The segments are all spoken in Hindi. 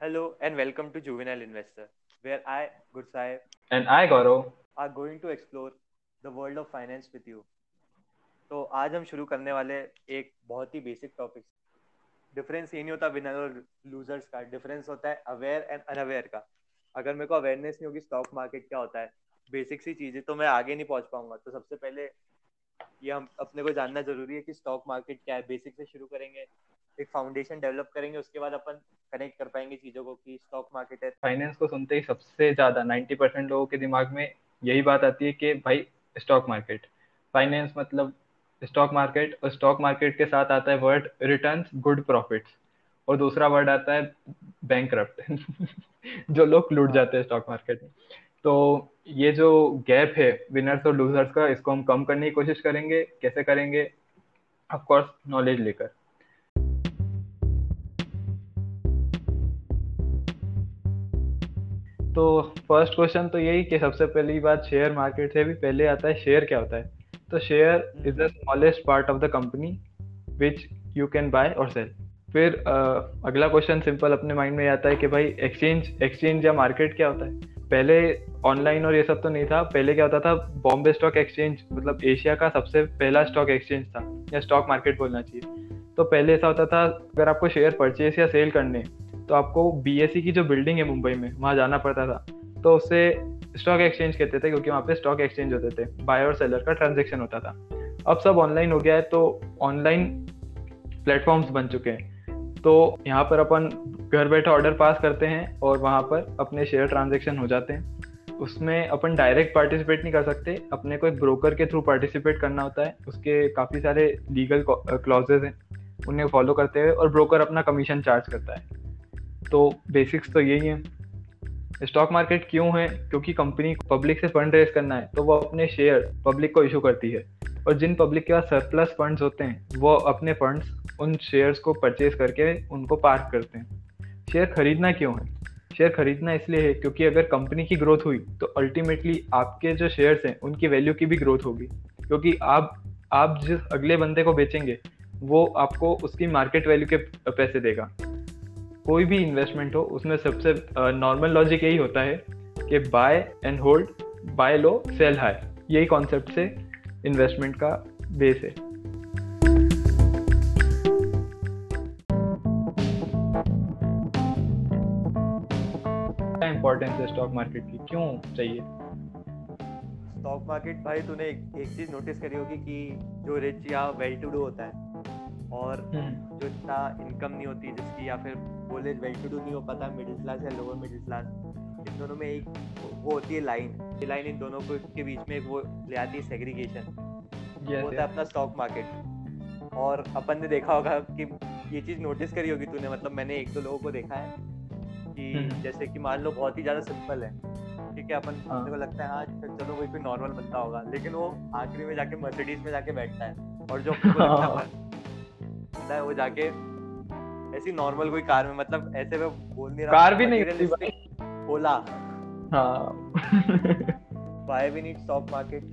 and welcome to Juvenile Investor, where I, Gursai, And I, Gaurav. are going to explore the world of finance with you. तो आज हम शुरू करने वाले एक बहुत ही बेसिक टॉपिक डिफरेंस ये नहीं होता विनर और लूजर्स का डिफरेंस होता है अवेयर एंड अनअवेयर का। अगर मेरे को अवेयरनेस नहीं होगी स्टॉक मार्केट क्या होता है? बेसिक सी चीज़ें तो मैं आगे नहीं पहुँच पाऊँगा। तो सबसे पहले ये हम अपने को जानना ज़रूरी है कि स्टॉक मार्केट क्या है। बेसिक से शुरू करेंगे। एक फाउंडेशन डेवलप करेंगे उसके बाद अपन कनेक्ट कर पाएँगे चीज़ों को कि स्टॉक मार्केट है। फाइनेंस को सुनते ही सबसे ज़्यादा 90 परसेंट लोगों के दिमाग में यही बात आती है कि भाई स्टॉक मार्केट फाइनेंस मतलब स्टॉक मार्केट और स्टॉक मार्केट के साथ आता है वर्ड रिटर्न गुड प्रॉफिट्स और दूसरा वर्ड आता है बैंक जो लोग लूट जाते हैं स्टॉक मार्केट में। तो ये जो गैप है विनर्स और लूजर्स का इसको हम कम करने की कोशिश करेंगे। कैसे करेंगे? ऑफकोर्स नॉलेज लेकर। तो फ़र्स्ट क्वेश्चन तो यही कि सबसे पहली बात शेयर मार्केट से भी पहले आता है शेयर क्या होता है? तो share is the smallest part of the company which you can buy or sell फिर uh, अगला क्वेश्चन सिंपल अपने माइंड में आता है कि भाई एक्सचेंज एक्सचेंज या मार्केट क्या होता है? पहले ऑनलाइन और ये सब तो नहीं था पहले क्या होता था? बॉम्बे स्टॉक एक्सचेंज मतलब एशिया का सबसे पहला स्टॉक एक्सचेंज था या स्टॉक मार्केट बोलना चाहिए। तो पहले ऐसा होता था अगर आपको शेयर परचेज या सेल करने तो आपको बी की जो बिल्डिंग है मुंबई में, वहाँ जाना पड़ता था। तो उससे स्टॉक एक्सचेंज कहते थे, क्योंकि वहाँ पे स्टॉक एक्सचेंज होते थे। बाय और सेलर का ट्रांजेक्शन होता था। अब सब ऑनलाइन हो गया है तो ऑनलाइन प्लेटफॉर्म्स बन चुके हैं। तो यहाँ पर अपन घर बैठे ऑर्डर पास करते हैं और वहाँ पर अपने शेयर ट्रांजेक्शन हो जाते हैं। उसमें अपन डायरेक्ट पार्टिसिपेट नहीं कर सकते। अपने को एक ब्रोकर के थ्रू पार्टिसिपेट करना होता है। उसके काफ़ी सारे लीगल क्लॉजेज हैं। उन्हें फॉलो करते हुए और ब्रोकर अपना कमीशन चार्ज करता है। तो बेसिक्स तो यही है। स्टॉक मार्केट क्यों है? क्योंकि कंपनी को पब्लिक से फंड रेज करना है तो वो अपने शेयर पब्लिक को इशू करती है। और जिन पब्लिक के पास सरप्लस फंड्स होते हैं, वो अपने फंड्स उन शेयर्स को परचेज करके उनको पार्क करते हैं। शेयर खरीदना क्यों है? शेयर खरीदना इसलिए है क्योंकि अगर कंपनी की ग्रोथ हुई तो अल्टीमेटली आपके जो शेयर्स हैं, उनकी वैल्यू की भी ग्रोथ होगी। क्योंकि आप आप जिस अगले बंदे को बेचेंगे, वो आपको उसकी मार्केट वैल्यू के पैसे देगा। कोई भी इन्वेस्टमेंट हो, उसमें सबसे नॉर्मल लॉजिक यही होता है कि buy and hold buy low sell high यही कॉन्सेप्ट से इन्वेस्टमेंट का बेस है। क्या इम्पोर्टेंस है स्टॉक मार्केट की? क्यों चाहिए? स्टॉक मार्केट भाई, तूने एक चीज़ नोटिस करी होगी कि जो रिच या वेल टू डू होता है और हम्म। जो इतना इनकम नहीं होती जिसकी या फिर बोले वेल टू डू नहीं हो पाता मिडिल क्लास या लोअर मिडिल क्लास इन दोनों में एक वो होती है लाइन ये लाइन इन दोनों को के बीच में एक वो ले आती है सेग्रीगेशन वो Yes, होता है अपना स्टॉक मार्केट और अपन ने देखा होगा कि ये चीज़ नोटिस करी होगी तूने मतलब मैंने एक दो लोगों को देखा है कि हम्म। जैसे कि मान लो बहुत ही ज़्यादा सिंपल है। ठीक है अपन हाँ। अपने को लगता है हाँ चलो कोई कोई नॉर्मल बनता होगा लेकिन वो आखिरी में जाके मर्सिडीज में जाके बैठता है। और जो को लगता हाँ। वो जाके ऐसी नॉर्मल कोई कार में मतलब ऐसे में बोल नहीं रहा कार भी नहीं ओला। हाँ। Why we need stock market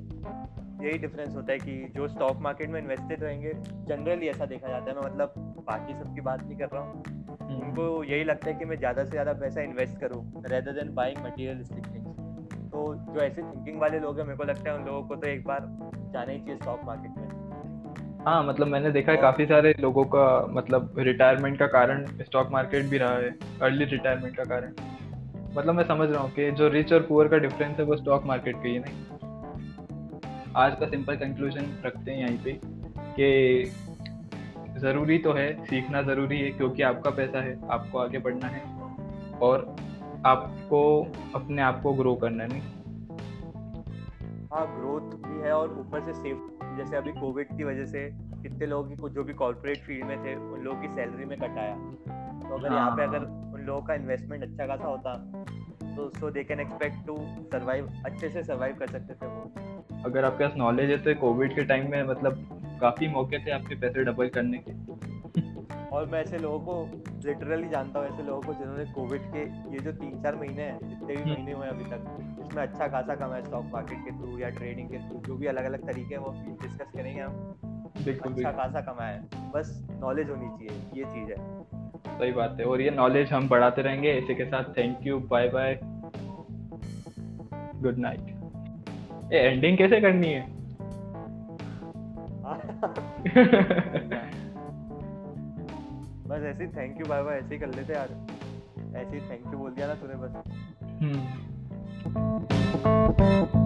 यही डिफरेंस होता है कि जो स्टॉक मार्केट में इन्वेस्टेड रहेंगे जनरली ऐसा देखा जाता है मैं मतलब बाकी सबकी बात नहीं कर रहा हूँ। हम्म। उनको यही लगता है कि मैं ज़्यादा से ज़्यादा पैसा इन्वेस्ट करूँ rather than buying materialistic things तो जो ऐसे थिंकिंग वाले लोग हैं मेरे को लगता है उन लोगों को तो एक बार जाना ही चाहिए स्टॉक मार्केट में। हाँ मतलब मैंने देखा है काफ़ी सारे लोगों का मतलब रिटायरमेंट का कारण स्टॉक मार्केट भी रहा है अर्ली रिटायरमेंट का कारण। मतलब मैं समझ रहा हूँ कि जो रिच और पुअर का डिफरेंस है वो स्टॉक मार्केट का ही नहीं आज का सिंपल कंक्लूजन रखते हैं यहीं पे कि ज़रूरी तो है सीखना ज़रूरी है क्योंकि आपका पैसा है आपको आगे बढ़ना है और आपको अपने आप को ग्रो करना है नहीं? हाँ ग्रोथ भी है और ऊपर से सेफ़ जैसे अभी कोविड की वजह से कितने लोगों की जो भी कॉर्पोरेट फ़ील्ड में थे उन लोगों की सैलरी में कटाया तो अगर यहाँ पे हाँ। अगर उन लोगों का इन्वेस्टमेंट अच्छा खासा होता तो so they can expect to survive अच्छे से सर्वाइव कर सकते थे वो। अगर आपके पास नॉलेज है तो कोविड के टाइम में मतलब काफ़ी मौके थे आपके पैसे डबल करने के। और मैं ऐसे लोगों को लिटरली जानता हूँ ऐसे लोगों को जिन्होंने कोविड के ये जो तीन चार महीने हैं जितने भी हम्म। महीने हुए अभी तक इसमें अच्छा खासा कमाया स्टॉक मार्केट के थ्रू या ट्रेडिंग के थ्रू जो भी अलग अलग तरीके हैं वो डिस्कस करेंगे हम। अच्छा खासा कमाया है। बस नॉलेज होनी चाहिए ये चीज़ है। सही बात है और ये नॉलेज हम बढ़ाते रहेंगे इसी के साथ thank you bye bye good night ये एंडिंग कैसे करनी है? बस ऐसे ही थैंक यू बाय बाय ऐसे ही कर लेते यार। ऐसे ही थैंक यू बोल दिया ना तूने बस। हम्म।